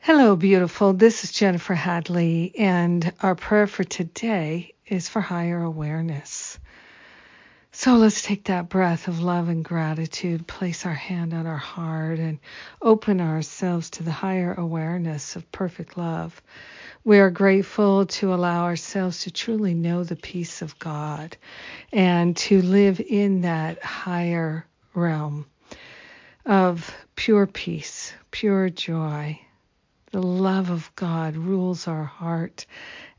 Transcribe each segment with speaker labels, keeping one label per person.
Speaker 1: Hello, beautiful. This is Jennifer Hadley, and our prayer for today is for higher awareness. So let's take that breath of love and gratitude, place our hand on our heart, and open ourselves to the higher awareness of perfect love. We are grateful to allow ourselves to truly know the peace of God and to live in that higher realm of pure peace, pure joy. The love of God rules our heart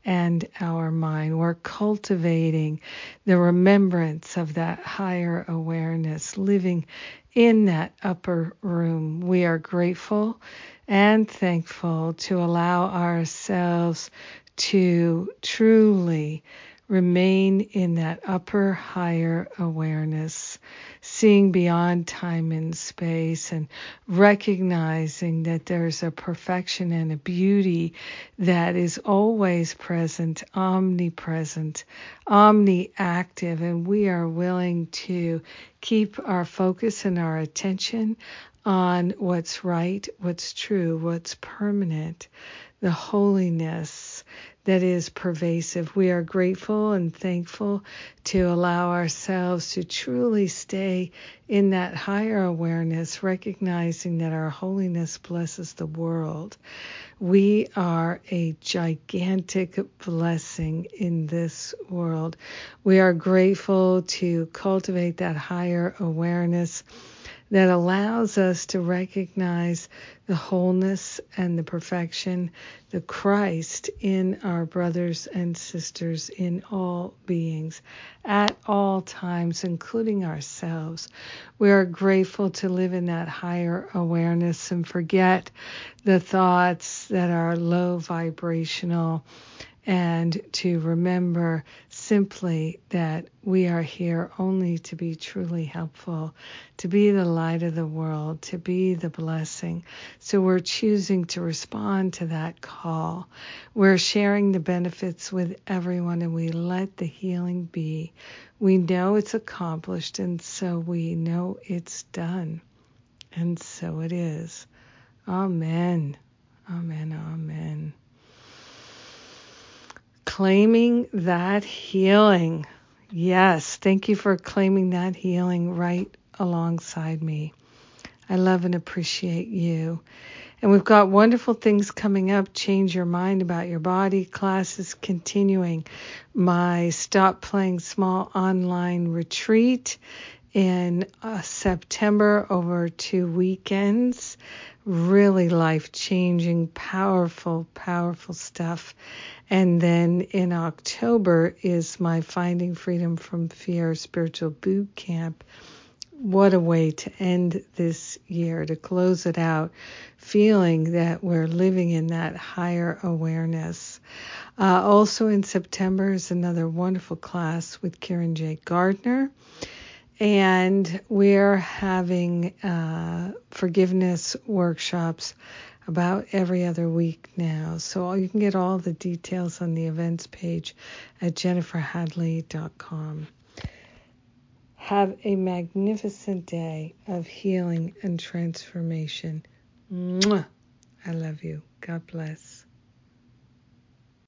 Speaker 1: and our mind. We're cultivating the remembrance of that higher awareness, living in that upper room. We are grateful and thankful to allow ourselves to truly remain in that upper, higher awareness, seeing beyond time and space and recognizing that there's a perfection and a beauty that is always present, omnipresent, omniactive, and we are willing to keep our focus and our attention on what's right, what's true, what's permanent, the holiness that is pervasive. We are grateful and thankful to allow ourselves to truly stay in that higher awareness, recognizing that our holiness blesses the world. We are a gigantic blessing in this world. We are grateful to cultivate that higher awareness that allows us to recognize the wholeness and the perfection, the Christ in our brothers and sisters, in all beings, at all times, including ourselves. We are grateful to live in that higher awareness and forget the thoughts that are low vibrational and to remember simply that we are here only to be truly helpful, to be the light of the world, to be the blessing. So we're choosing to respond to that call. We're sharing the benefits with everyone and we let the healing be. We know it's accomplished and so we know it's done. And so it is. Amen. Amen. Amen claiming that healing. Yes, thank you for claiming that healing right alongside me. I love and appreciate you. And we've got wonderful things coming up. Change your mind about your body classes continuing. My Stop Playing Small online retreat in uh, September over two weekends really life changing, powerful, powerful stuff. And then in October is my Finding Freedom from Fear Spiritual Boot Camp. What a way to end this year, to close it out, feeling that we're living in that higher awareness. Uh, also in September is another wonderful class with Karen J. Gardner and we're having uh, forgiveness workshops about every other week now. So you can get all the details on the events page at jenniferhadley.com. Have a magnificent day of healing and transformation. Mwah. I love you. God bless.